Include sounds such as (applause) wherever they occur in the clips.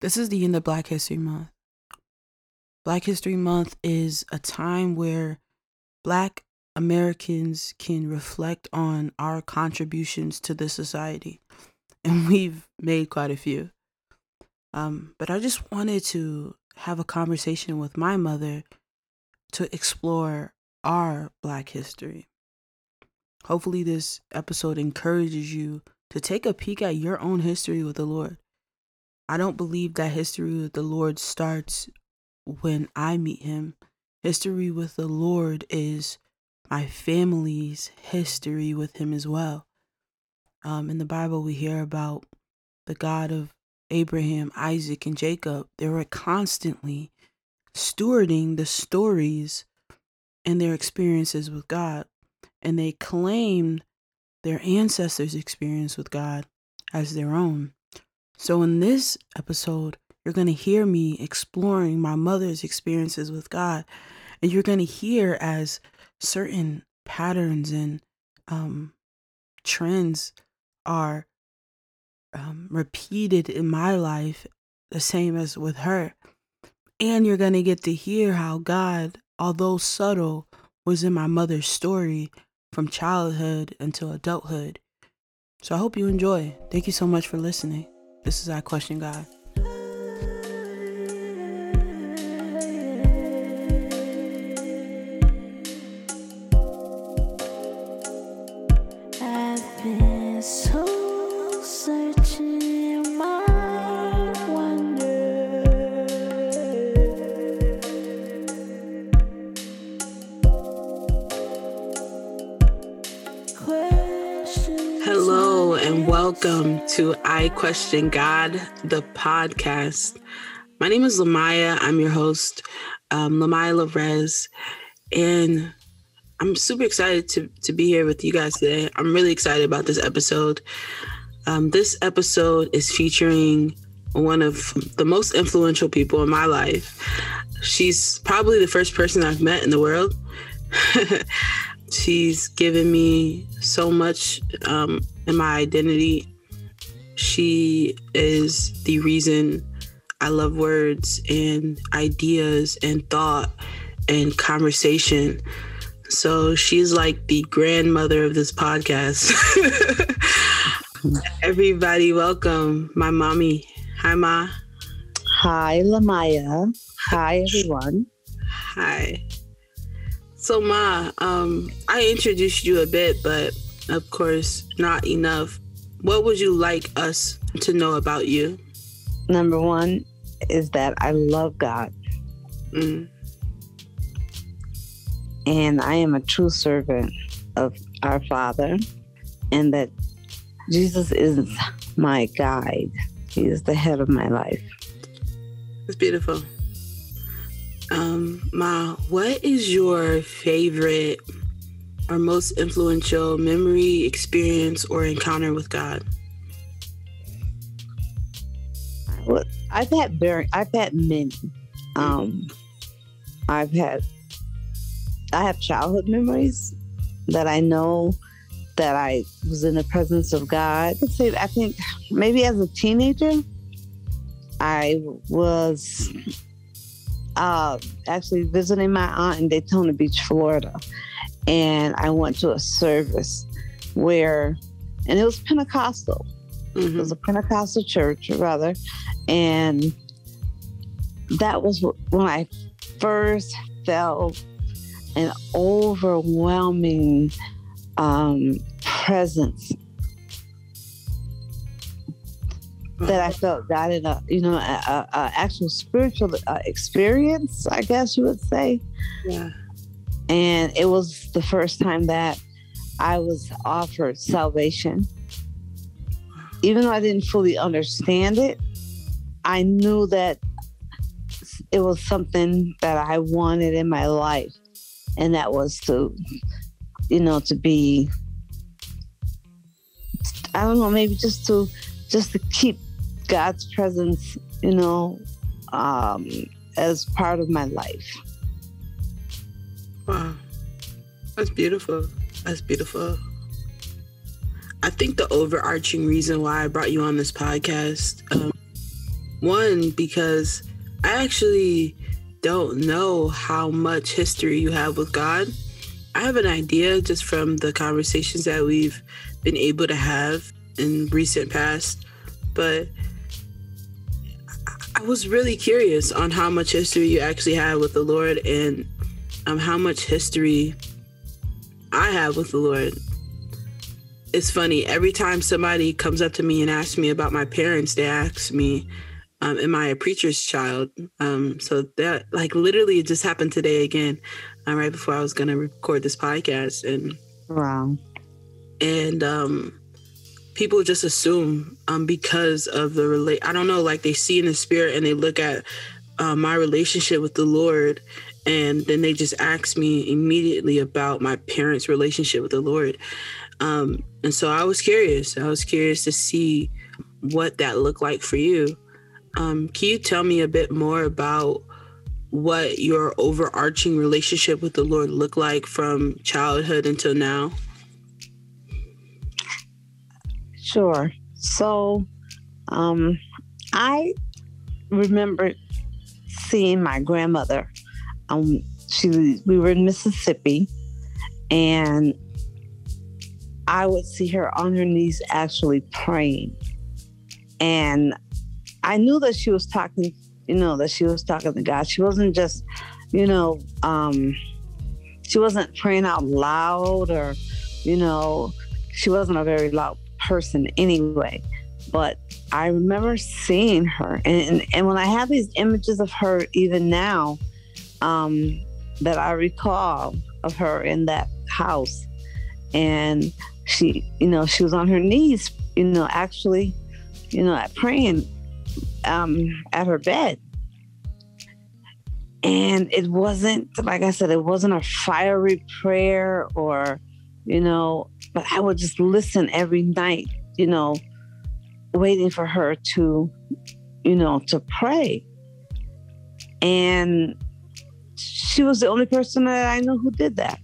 This is the end of Black History Month. Black History Month is a time where Black Americans can reflect on our contributions to the society. (laughs) And we've made quite a few. Um, but I just wanted to have a conversation with my mother to explore our Black history. Hopefully, this episode encourages you to take a peek at your own history with the Lord. I don't believe that history with the Lord starts when I meet Him. History with the Lord is my family's history with Him as well. Um, in the Bible, we hear about the God of Abraham, Isaac, and Jacob. They were constantly stewarding the stories and their experiences with God. And they claimed their ancestors' experience with God as their own. So, in this episode, you're going to hear me exploring my mother's experiences with God. And you're going to hear as certain patterns and um, trends are um, repeated in my life, the same as with her. And you're going to get to hear how God, although subtle, was in my mother's story from childhood until adulthood. So I hope you enjoy. Thank you so much for listening. This is our Question God. To I Question God, the podcast. My name is Lamaya. I'm your host, um, Lamaya Lavrez, and I'm super excited to, to be here with you guys today. I'm really excited about this episode. Um, this episode is featuring one of the most influential people in my life. She's probably the first person I've met in the world. (laughs) She's given me so much um, in my identity. She is the reason I love words and ideas and thought and conversation. So she's like the grandmother of this podcast. (laughs) Everybody, welcome my mommy. Hi, Ma. Hi, Lamaya. Hi, everyone. Hi. So, Ma, um, I introduced you a bit, but of course, not enough. What would you like us to know about you? Number one is that I love God. Mm. And I am a true servant of our Father, and that Jesus is my guide. He is the head of my life. It's beautiful. Um, Ma, what is your favorite or most influential memory, experience, or encounter with God? Well, I've had very, I've had many. Um, I've had, I have childhood memories that I know that I was in the presence of God. Let's say, I think maybe as a teenager, I was uh, actually visiting my aunt in Daytona Beach, Florida. And I went to a service where, and it was Pentecostal. Mm-hmm. It was a Pentecostal church, rather. And that was when I first felt an overwhelming um, presence that I felt God in a you know a, a, a actual spiritual uh, experience, I guess you would say. Yeah. And it was the first time that I was offered salvation. Even though I didn't fully understand it, I knew that it was something that I wanted in my life, and that was to, you know, to be. I don't know, maybe just to just to keep God's presence, you know, um, as part of my life. Wow. That's beautiful. That's beautiful. I think the overarching reason why I brought you on this podcast um, One, because I actually don't know how much history you have with God. I have an idea just from the conversations that we've been able to have in recent past, but I was really curious on how much history you actually have with the Lord and um, how much history I have with the Lord. It's funny, every time somebody comes up to me and asks me about my parents, they ask me, um, Am I a preacher's child? Um, so that, like, literally, it just happened today again, uh, right before I was going to record this podcast. And wow. And um, people just assume um, because of the relate, I don't know, like they see in the spirit and they look at uh, my relationship with the Lord and then they just asked me immediately about my parents' relationship with the Lord. Um, and so I was curious. I was curious to see what that looked like for you. Um, can you tell me a bit more about what your overarching relationship with the Lord looked like from childhood until now? Sure. So, um, I remember seeing my grandmother um, she we were in Mississippi, and I would see her on her knees actually praying, and I knew that she was talking. You know that she was talking to God. She wasn't just, you know, um, she wasn't praying out loud or, you know, she wasn't a very loud person anyway. But I remember seeing her, and and when I have these images of her, even now, um, that I recall of her in that house. And she, you know, she was on her knees, you know, actually, you know, at praying um, at her bed. And it wasn't, like I said, it wasn't a fiery prayer or, you know, but I would just listen every night, you know, waiting for her to, you know, to pray. And she was the only person that I know who did that.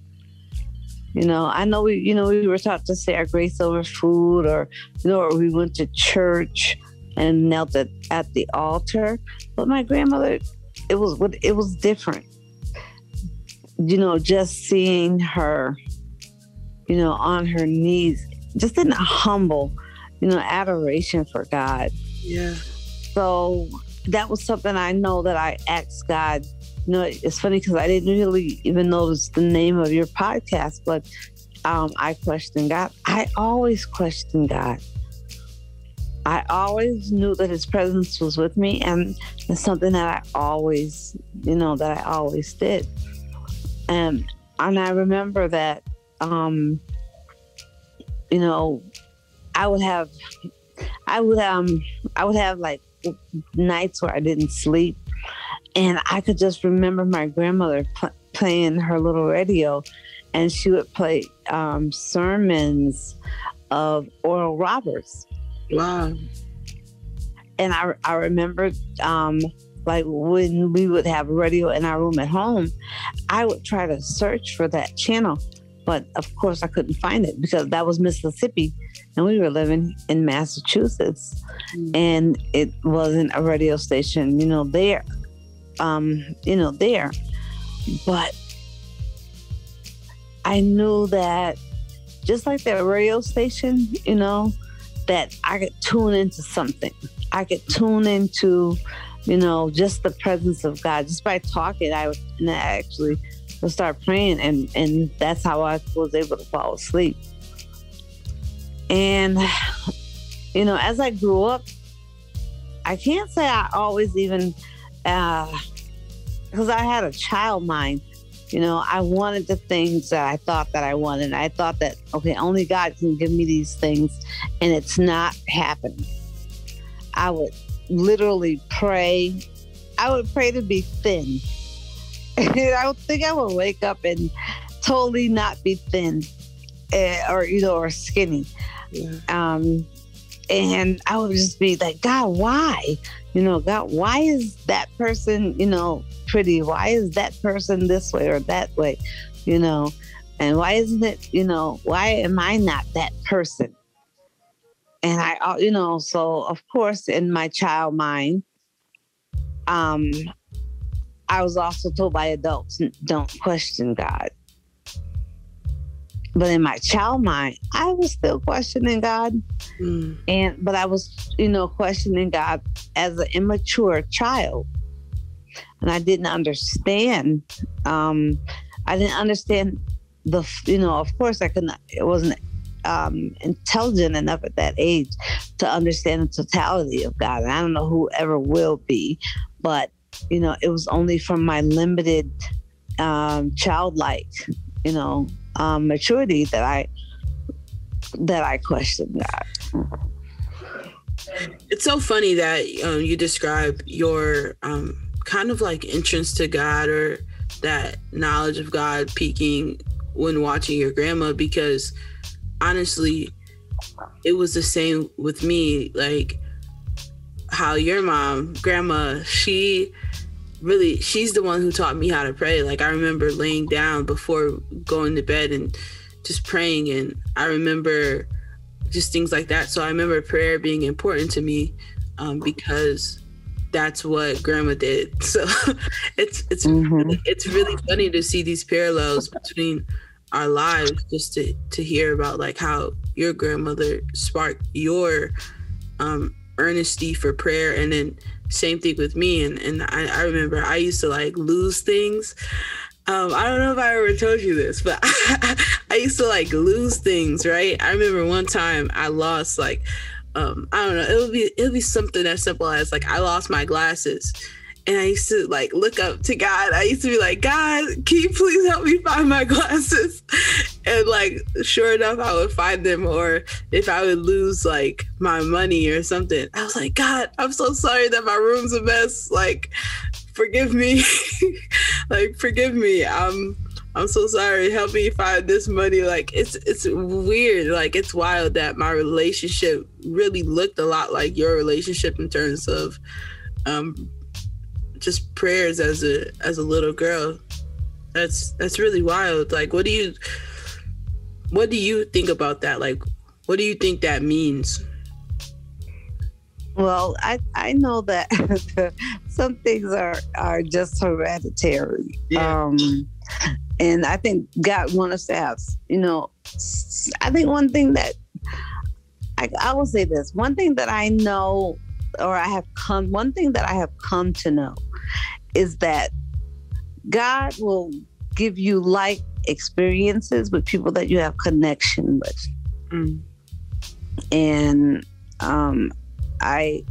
You know, I know we, you know, we were taught to say our grace over food, or you know, or we went to church and knelt at, at the altar. But my grandmother, it was what it was different. You know, just seeing her, you know, on her knees, just in a humble, you know, adoration for God. Yeah. So that was something I know that I asked God you know, it's funny because I didn't really even notice the name of your podcast, but um, I question God. I always question God. I always knew that His presence was with me, and it's something that I always, you know, that I always did. And and I remember that, um, you know, I would have, I would um, I would have like nights where I didn't sleep and I could just remember my grandmother pl- playing her little radio, and she would play um, sermons of Oral Roberts. Wow. And I, I remember um, like when we would have radio in our room at home, I would try to search for that channel. But of course, I couldn't find it because that was Mississippi and we were living in Massachusetts. Mm. And it wasn't a radio station, you know, there um, you know, there. But I knew that just like that radio station, you know, that I could tune into something. I could tune into, you know, just the presence of God. Just by talking, I would actually would start praying and and that's how I was able to fall asleep. And you know, as I grew up, I can't say I always even because uh, I had a child mind. You know, I wanted the things that I thought that I wanted. I thought that okay, only God can give me these things, and it's not happening. I would literally pray. I would pray to be thin. (laughs) and don't think I would wake up and totally not be thin, uh, or you know, or skinny. Yeah. Um, and I would just be like, God, why? You know, God, why is that person, you know, pretty? Why is that person this way or that way? You know, and why isn't it, you know, why am I not that person? And I, uh, you know, so of course, in my child mind, um, I was also told by adults, don't question God. But in my child mind, I was still questioning God. Mm. And but I was, you know, questioning God as an immature child. And I didn't understand. Um, I didn't understand the, you know, of course I couldn't, it wasn't um, intelligent enough at that age to understand the totality of God. And I don't know who ever will be, but you know, it was only from my limited um, childlike, you know, um, maturity that I that I questioned that. It's so funny that um, you describe your um, kind of like entrance to God or that knowledge of God peaking when watching your grandma because honestly, it was the same with me. Like how your mom, grandma, she really she's the one who taught me how to pray. Like i remember laying down before going to bed and just praying and i remember just things like that. So i remember prayer being important to me um, because that's what grandma did. (laughs) So it's it's mm-hmm. it's really funny to see these parallels between our lives just to to hear about like how your grandmother sparked your um earnesty for prayer and then same thing with me and and I, I remember I used to like lose things. Um, I don't know if I ever told you this, but (laughs) I, used to like lose things, right? I remember one time I lost like um, I don't know, it'll be it'll be something as simple as like I lost my glasses and I used to like look up to God. I used to be like, God, can you please help me find my (laughs) glasses? And like, sure enough, I would find them. Or if I would lose like my money or something, I was like, God, I'm so sorry that my room's a mess. Like, forgive me. (laughs) like, forgive me. I'm I'm so sorry. Help me find this money. Like it's it's weird. Like it's wild that my relationship really looked a lot like your relationship in terms of um just prayers as a as a little girl. That's that's really wild. Like what do you what do you think about that? Like what do you think that means? Well, I I know that (laughs) some things are are just hereditary. Yeah. Um and I think God wants us to have, you know, I think one thing that I, I will say this one thing that I know or I have come, one thing that I have come to know is that God will give you like experiences with people that you have connection with. Mm. And um, I,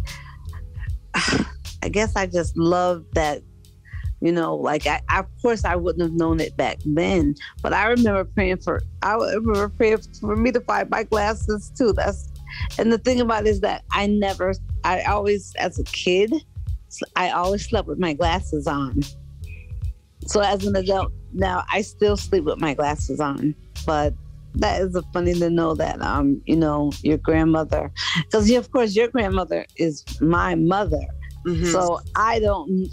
(sighs) I guess I just love that you know like I, of course i wouldn't have known it back then but i remember praying for i remember praying for me to find my glasses too that's and the thing about it is that i never i always as a kid I always slept with my glasses on. So as an adult now, I still sleep with my glasses on. But that is funny to know that um you know your grandmother because of course your grandmother is my mother mm-hmm. so i don't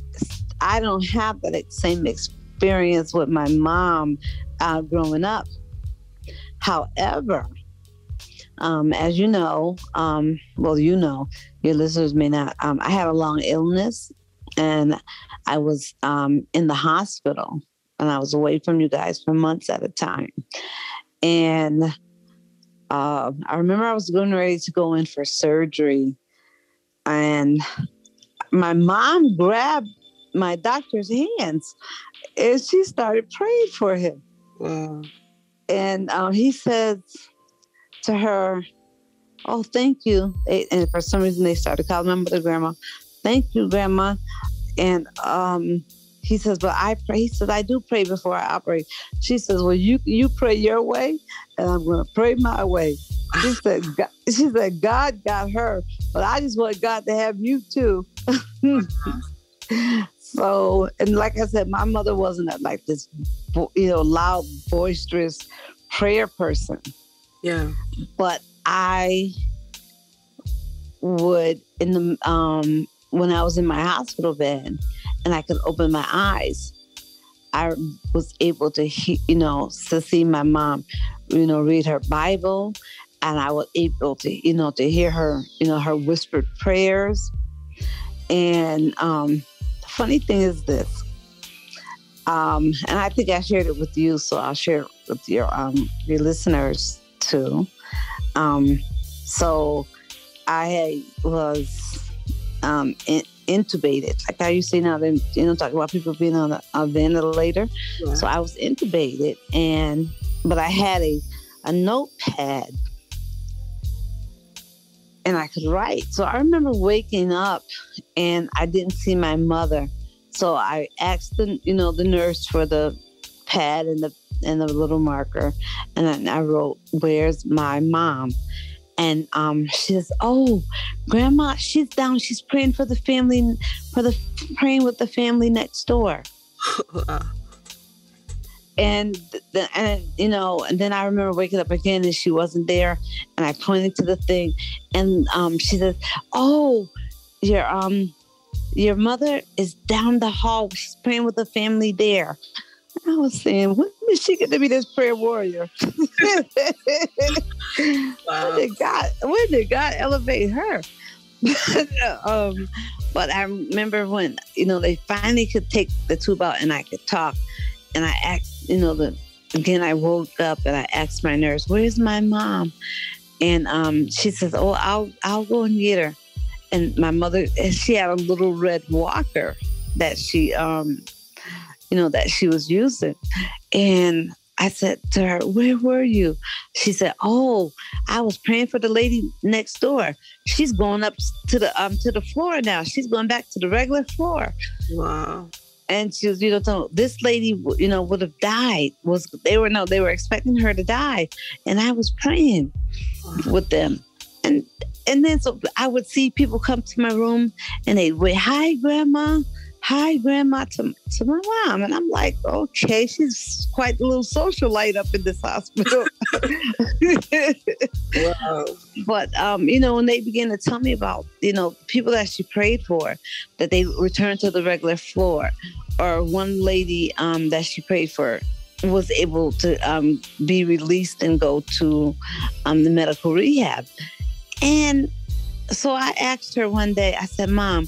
i don't have that same experience with my mom uh, growing up however um, as you know, um, well, you know, your listeners may not. Um, I had a long illness, and I was um, in the hospital, and I was away from you guys for months at a time. And uh, I remember I was going ready to go in for surgery, and my mom grabbed my doctor's hands, and she started praying for him. Wow. And uh, he says to her, Oh, thank you. and for some reason, they started calling my mother grandma. Thank you, grandma. And um, he says, But I pray. He says, I do pray before I operate. She says, Well, you you pray your way, and I'm going to pray my way. She (sighs) said, God, she said, God got her, but I just want God to have you too. (laughs) so, and like I said, my mother wasn't like this, you know, loud, boisterous prayer person. Yeah. But I would in the um when I was in my hospital bed and I could open my eyes, I was able to you know to see my mom, you know, read her Bible, and I was able to you know to hear her you know her whispered prayers, and um, funny thing is this. Um, and I think I shared it with you, so I'll share it with your um your listeners too. Um, so I was um in, intubated. Like I used to now, then you know, talk about people being on a, a ventilator. Yeah. So I was intubated, and but I had a a notepad and I could write. So I remember waking up and I didn't see my mother. So I asked the you know the nurse for the pad and the and the little marker, and then I wrote, "Where's my mom?" And um, she says, "Oh, Grandma, she's down. She's praying for the family, for the praying with the family next door." (laughs) and the, and you know and then i remember waking up again and she wasn't there and i pointed to the thing and um, she says oh your um your mother is down the hall she's praying with the family there i was saying when is she going to be this prayer warrior (laughs) wow. when did god when did god elevate her (laughs) um, but i remember when you know they finally could take the tube out and i could talk and I asked, you know, the again I woke up and I asked my nurse, "Where's my mom?" And um, she says, "Oh, I'll I'll go and get her." And my mother, she had a little red walker that she, um, you know, that she was using, and I said to her, Where were you? She said, Oh, I was praying for the lady next door. She's going up to the um to the floor now. She's going back to the regular floor. Wow and she was, you know, this lady, you know, would have died. Was they were no, they were expecting her to die, and I was praying with them, and and then so I would see people come to my room and they'd "Hi, grandma." Hi grandma to, to my mom. And i'm like okay she's quite a little socialite up in this hospital. (laughs) Wow. but um, you know when they began to tell me about you know people that she prayed for that they returned to the regular floor or one lady um, that she prayed for was able to um, be released and go to um, the medical rehab. And so i asked her one day i said mom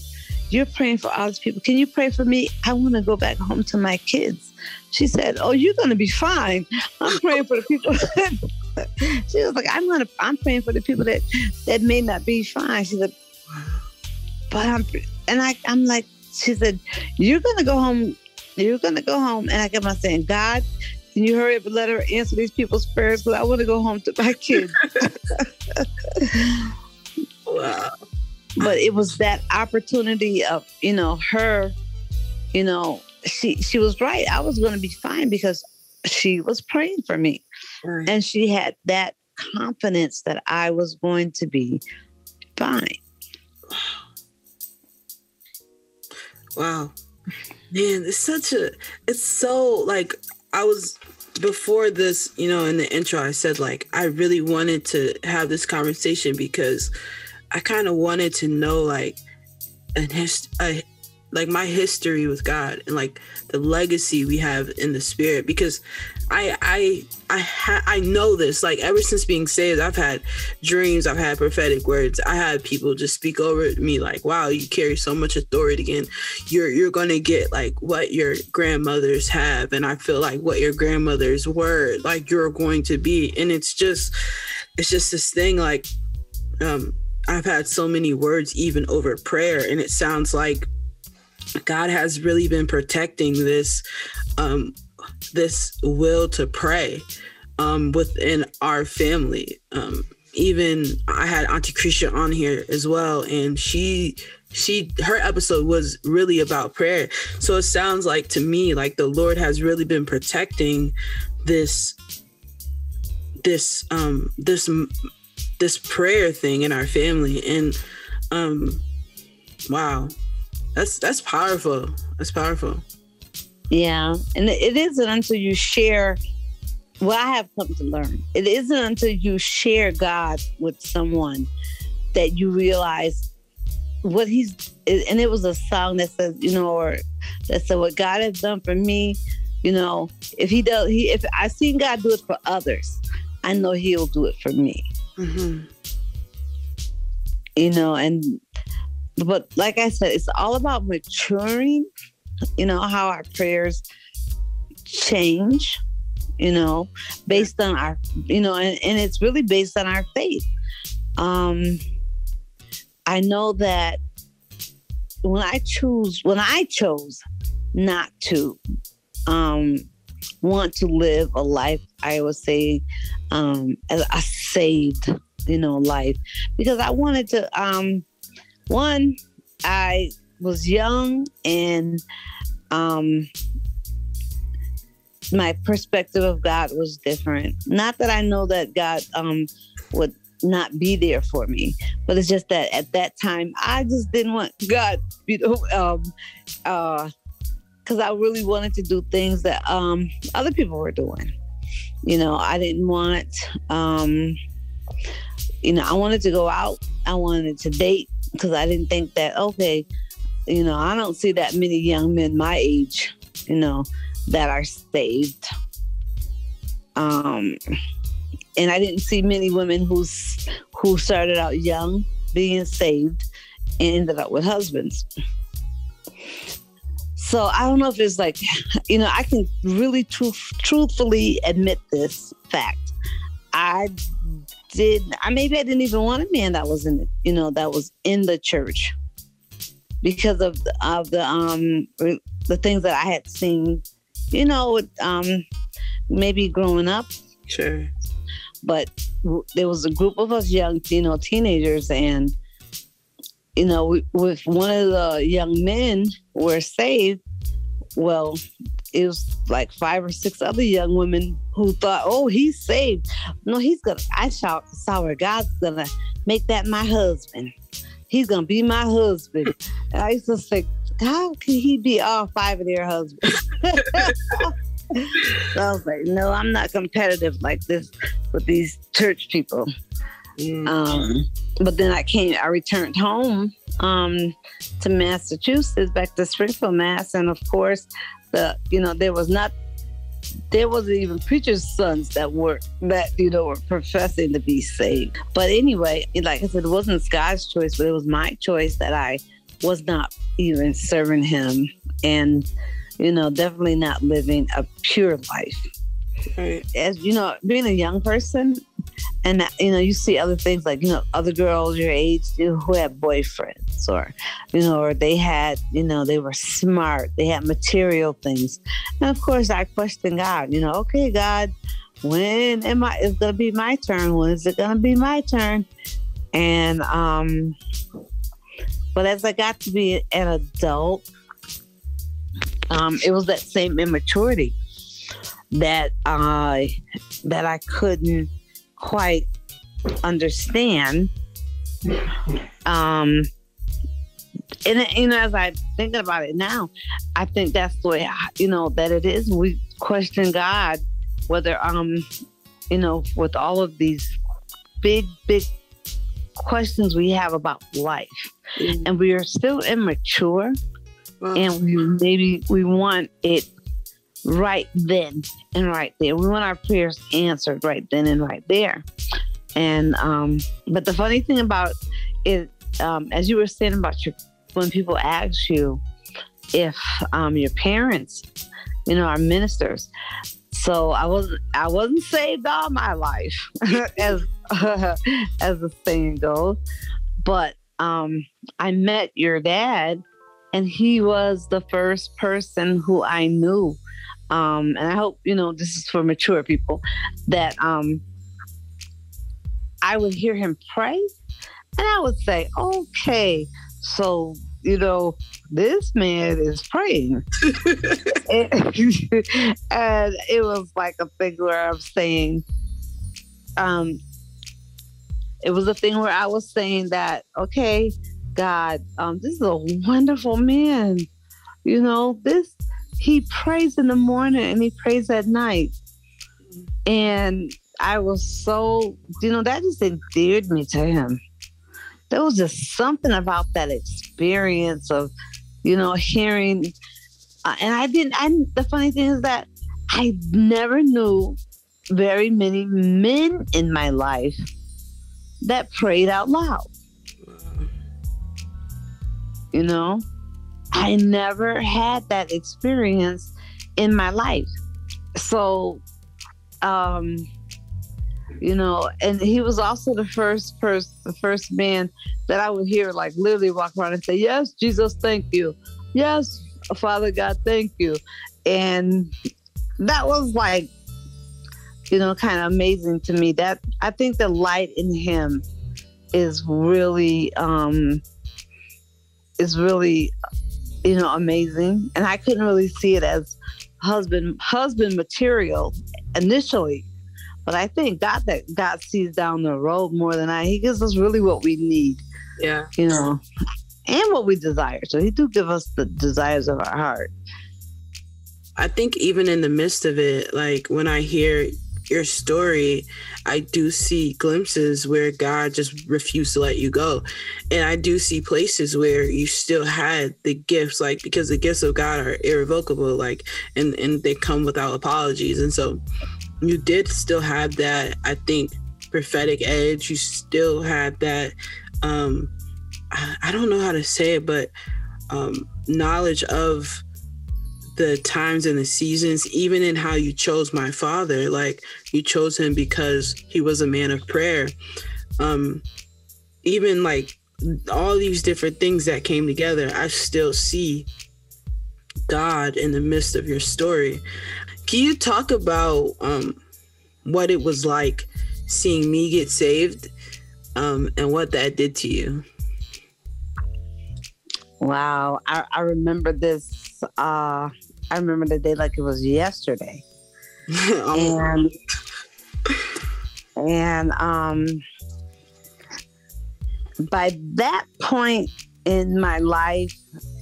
you're praying for all these people. Can you pray for me? I want to go back home to my kids. She said, Oh, you're going to be fine. I'm praying for the people. (laughs) she was like, I'm going to, I'm praying for the people that, that may not be fine. She said, But I'm, and I, I'm like, she said, You're going to go home. You're going to go home. And I kept on saying, God, can you hurry up and let her answer these people's prayers? Because I want to go home to my kids. (laughs) (laughs) wow but it was that opportunity of you know her you know she she was right. I was going to be fine because she was praying for me. Right. and she had that confidence that i was going to be fine. Wow. Man it's such a it's so like i was before this you know in the intro i said like i really wanted to have this conversation because I kind of wanted to know like an hist- a, like my history with God and like the legacy we have in the spirit because I I I ha- I know this like ever since being saved I've had dreams I've had prophetic words. I had people just speak over me like wow you carry so much authority and you're you're going to get like what your grandmothers have. And I feel like what your grandmothers were like you're going to be. And it's just it's just this thing like um I've had so many words even over prayer, and it sounds like God has really been protecting this um, this will to pray um, within our family. Um, even I had Auntie Krisha on here as well, and she she her episode was really about prayer. So it sounds like to me like the Lord has really been protecting this this um this this prayer thing in our family and um wow that's that's powerful that's powerful. Yeah and it isn't until you share well i have come to learn. It isn't until you share god with someone that you realize what he's and it was a song that says you know or that said what god has done for me you know if he does he if i seen god do it for others i know he'll do it for me Mm-hmm. You know, and but like I said, it's all about maturing. You know how our prayers change. You know, based on our, you know, and, and it's really based on our faith. Um, I know that when I choose, when I chose not to um, want to live a life, I would say, um, a saved, you know, life, because I wanted to. Um, one, I was young and um, my perspective of God was different. Not that I know that God um, would not be there for me. But it's just that at that time, I just didn't want God, you know, um, uh, because I really wanted to do things that um, other people were doing. You know, I didn't want, um, you know, I wanted to go out. I wanted to date because I didn't think that, okay, you know, I don't see that many young men my age, you know, that are saved. Um, and I didn't see many women who's who started out young being saved and ended up with husbands. So I don't know if it's like, you know, I can really truth, truthfully admit this fact. I did. I maybe I didn't even want a man that was in, you know, that was in the church because of of the um the things that I had seen, you know, um maybe growing up. Sure but there was a group of us young, you know, teenagers, and you know, with one of the young men were saved. Well, it was like five or six other young women who thought, "Oh, he's saved. No, he's gonna." I saw, saw where God's gonna make that my husband. He's gonna be my husband. and I used to say, "How can he be all five of their husbands?" (laughs) so I was like, no, I'm not competitive like this with these church people. Mm. Um, but then I came, I returned home um, to Massachusetts, back to Springfield, Mass, and of course, the you know there was not there wasn't even preachers' sons that were that you know were professing to be saved. But anyway, like I said, it wasn't God's choice, but it was my choice that I was not even serving Him, and you know, definitely not living a pure life. As you know, being a young person, and you know, you see other things like you know, other girls your age who had boyfriends, or you know, or they had, you know, they were smart, they had material things, and of course, I questioned God. You know, okay, God, when am I? It's gonna be my turn. When is it gonna be my turn? And um, but as I got to be an adult um, it was that same immaturity that I that I couldn't quite understand. Um, and you know, as I'm thinking about it now, I think that's the way I, you know that it is. We question God whether um, you know, with all of these big, big questions we have about life, mm-hmm. and we are still immature and we maybe we want it right then and right there. We want our prayers answered right then and right there. And um, but the funny thing about it, um, as you were saying about your when people ask you if um, your parents, you know, are ministers. So I wasn't I wasn't saved all my life, (laughs) as uh, (laughs) as the saying goes. But um, I met your dad and he was the first person who I knew. Um, and I hope you know this is for mature people that um, I would hear him pray, and I would say, "Okay, so you know this man is praying," and, (laughs) and it was like a thing where I'm saying, um, it was a thing where I was saying that, okay, God, um, this is a wonderful man. You know, this he prays in the morning and he prays at night. And I was so, you know, that just endeared me to him. There was just something about that experience of, you know, hearing. Uh, and I didn't, I, the funny thing is that I never knew very many men in my life that prayed out loud. You know, I never had that experience in my life. So, um, you know, and he was also the first person, the first man that I would hear like literally walk around and say, Yes, Jesus, thank you. Yes, Father God, thank you. And that was like, you know, kind of amazing to me. That I think the light in him is really um is really you know amazing. And I couldn't really see it as husband husband material initially. But I think God that God sees down the road more than I, He gives us really what we need. Yeah. You know, and what we desire. So He do give us the desires of our heart. I think even in the midst of it, like when I hear your story, I do see glimpses where God just refused to let you go. And I do see places where you still had the gifts, like because the gifts of God are irrevocable, like and, and they come without apologies. And so you did still have that, I think, prophetic edge. You still had that um I, I don't know how to say it, but um knowledge of the times and the seasons, even in how you chose my father. Like you chose him because he was a man of prayer. Um, even like all these different things that came together, I still see God in the midst of your story. Can you talk about um, what it was like seeing me get saved um, and what that did to you? Wow, I, I remember this. Uh, I remember the day like it was yesterday, (laughs) and and um, by that point in my life,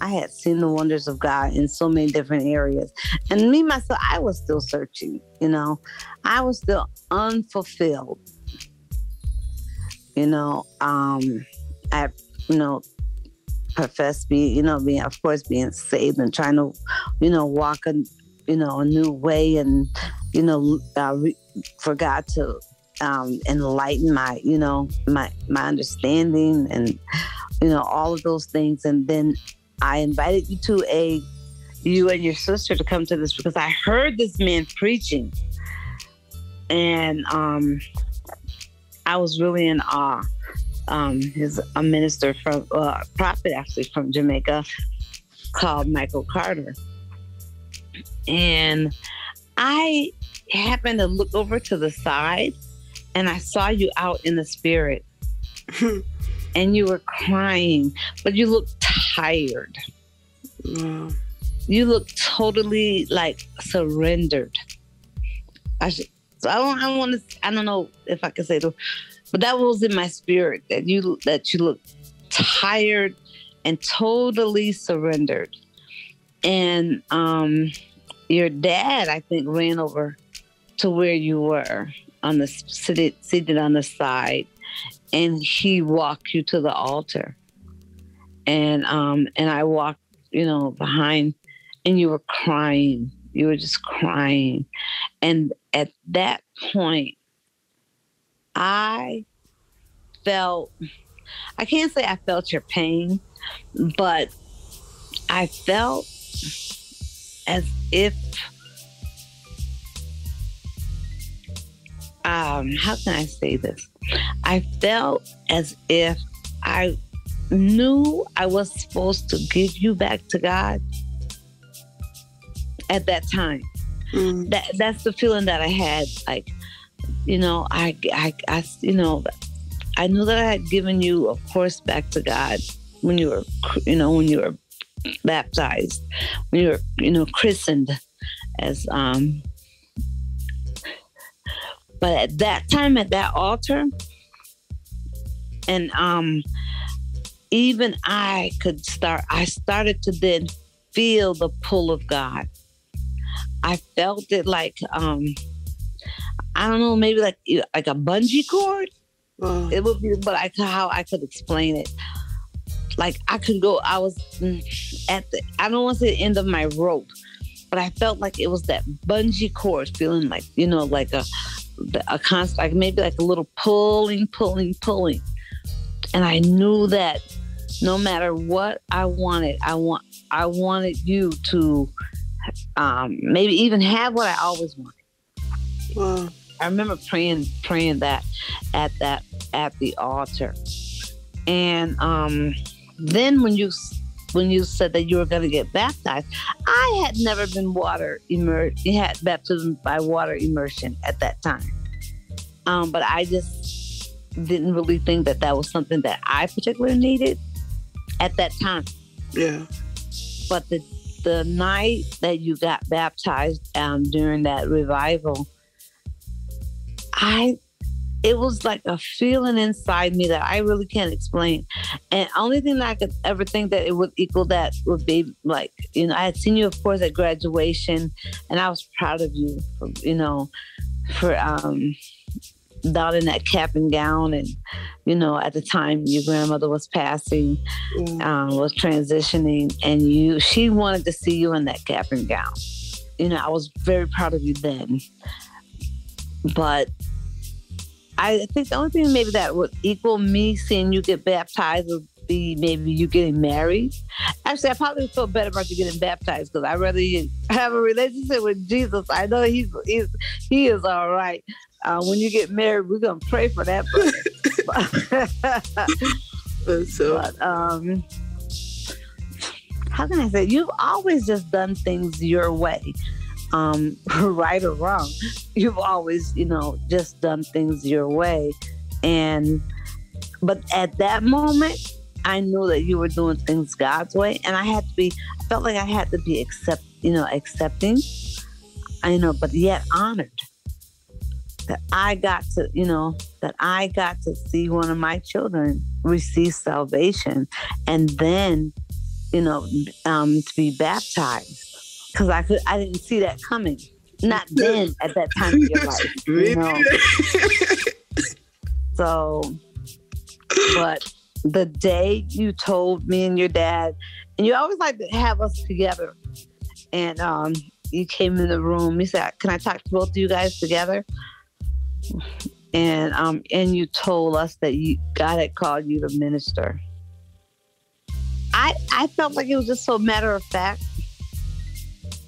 I had seen the wonders of God in so many different areas, and me myself, I was still searching. You know, I was still unfulfilled. You know, um, I you know profess be you know, being of course being saved and trying to, you know, walk a, you know, a new way and, you know, uh, re- for God to um, enlighten my, you know, my my understanding and, you know, all of those things. And then I invited you to a, you and your sister to come to this because I heard this man preaching, and um, I was really in awe um, he's a minister from uh, prophet actually from Jamaica called Michael Carter. And I happened to look over to the side and I saw you out in the spirit. (laughs) and you were crying, but you looked tired. You look totally like surrendered. I should, so I don't I want to I don't know if I can say the but that was in my spirit that you that you look tired and totally surrendered. And um, your dad, I think, ran over to where you were on the seated, seated on the side, and he walked you to the altar. And um, and I walked, you know, behind, and you were crying. You were just crying, and at that point, I felt, I can't say I felt your pain, but I felt as if, um, how can I say this? I felt as if I knew I was supposed to give you back to God at that time. Mm. That that's the feeling that I had. Like you know, I, I, I, you know, I knew that I had given you, of course, back to God when you were, you know, when you were baptized, when you were, you know, christened as, um, but at that time, at that altar, and um, even I could start, I started to then feel the pull of God. I felt it like, um, I don't know, maybe like like a bungee cord. Uh, it would be, but I how I could explain it. Like I could go. I was mm, at the. I don't want to say the end of my rope, but I felt like it was that bungee cord, feeling like you know, like a a constant, like maybe like a little pulling, pulling, pulling, and I knew that no matter what I wanted, I want I wanted you to um, maybe even have what I always wanted. Wow. I remember praying praying that at that at the altar, and um, then when you when you said that you were going to get baptized, I had never been water immersed. Had baptism by water immersion at that time, um, but I just didn't really think that that was something that I particularly needed at that time. Yeah. But the the night that you got baptized um, during that revival, I it was like a feeling inside me that I really can't explain. And only thing that I could ever think that it would equal that would be like, you know, I had seen you, of course, at graduation, and I was proud of you, for, you know, for um, donning that cap and gown. And, you know, at the time your grandmother was passing, mm. um, was transitioning, and you, she wanted to see you in that cap and gown. You know, I was very proud of you then. But I think the only thing maybe that would equal me seeing you get baptized would be maybe you getting married. Actually, I probably feel better about you getting baptized because I'd rather you have a relationship with Jesus. I know he's, he's he is all right. Uh, when you get married, we're gonna pray for that. (laughs) so, but, um, how can I say? You've always just done things your way um, (laughs) right or wrong, you've always, you know, just done things your way. And, but at that moment, I knew that you were doing things God's way. And I had to be, I felt like I had to be accept, you know, accepting, I know, but yet honored that I got to, you know, that I got to see one of my children receive salvation and then, you know, um, to be baptized because I could I didn't see that coming. Not (laughs) then at that time of your (laughs) life, you know. so, but the day you told me and your dad, and you always like to have us together, and um, you came in the room. You said, "Can I talk to both of you guys together?" And um, and you told us that you God had called you to minister. I I felt like it was just so matter of fact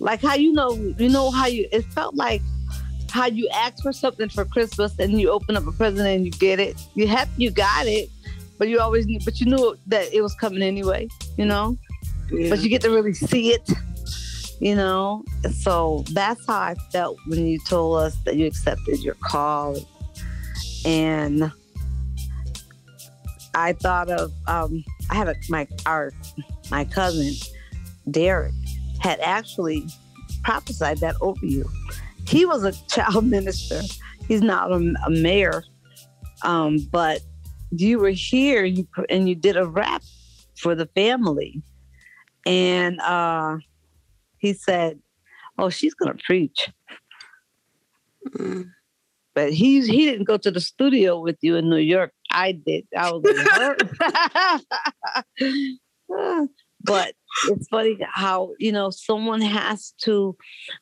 like how you know, you know how you. It felt like how you ask for something for Christmas and you open up a present and you get it. You have you got it, but you always knew, but you knew that it was coming anyway. You know, yeah. but you get to really see it. You know, so that's how I felt when you told us that you accepted your call, and I thought of um, I had a, my our my cousin Derek had actually prophesied that over you. He was a (laughs) child minister. He's not a, a mayor, um, but you were here you, and you did a rap for the family. And uh, he said, "Oh, she's gonna preach." Mm. But he he didn't go to the studio with you in New York. I did. I was like, (laughs) (laughs) but it's funny how you know someone has to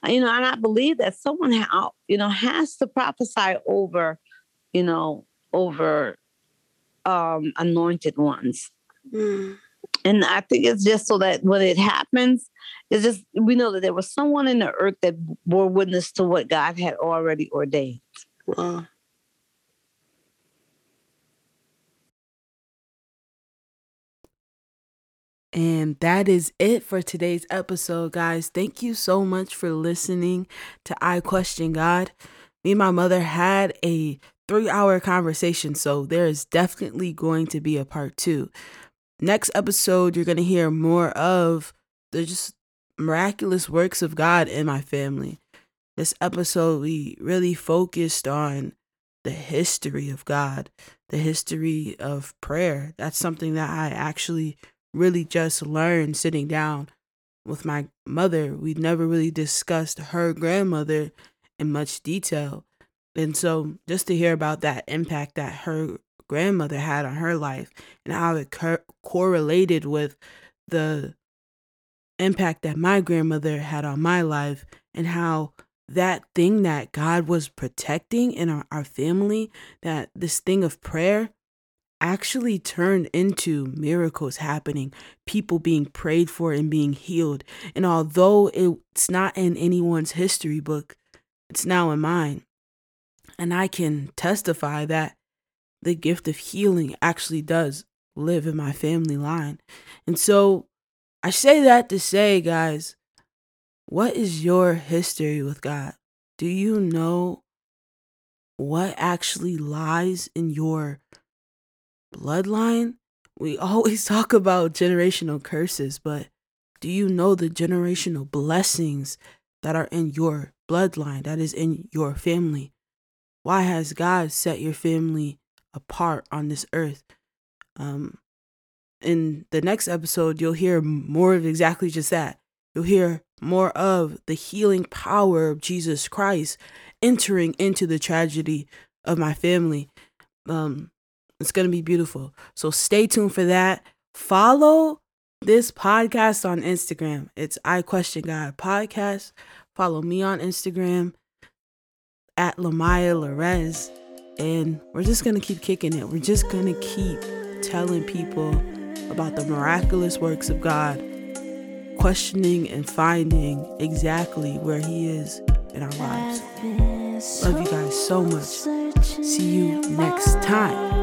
you know and i believe that someone how you know has to prophesy over you know over um anointed ones. Mm. and i think it's just so that when it happens it's just we know that there was someone in the earth that bore witness to what god had already ordained. Wow And that is it for today's episode, guys. Thank you so much for listening to I Question God. Me and my mother had a three hour conversation, so there is definitely going to be a part two. Next episode, you're going to hear more of the just miraculous works of God in my family. This episode, we really focused on the history of God, the history of prayer. That's something that I actually really just learned sitting down with my mother. We never really discussed her grandmother in much detail. And so just to hear about that impact that her grandmother had on her life and how it cor- correlated with the impact that my grandmother had on my life and how that thing that God was protecting in our, our family, that this thing of prayer, actually turned into miracles happening, people being prayed for and being healed. And although it's not in anyone's history book, it's now in mine. And I can testify that the gift of healing actually does live in my family line. And so I say that to say, guys, what is your history with God? Do you know what actually lies in your bloodline? We (laughs) always talk about generational curses, but do you know the generational blessings that are in your bloodline, that is in your family? Why has God set your family apart on this earth? Um, in the next episode, you'll hear more of exactly just that. You'll hear more of the healing power of Jesus Christ entering into the tragedy of my family. Um, it's going to be beautiful. So stay tuned for that. Follow this podcast on Instagram. It's I Question God Podcast. Follow me on Instagram at Lamaya Larez. And we're just going to keep kicking it. We're just going to keep telling people about the miraculous works of God, questioning and finding exactly where He is in our lives. Love you guys so much. See you next time.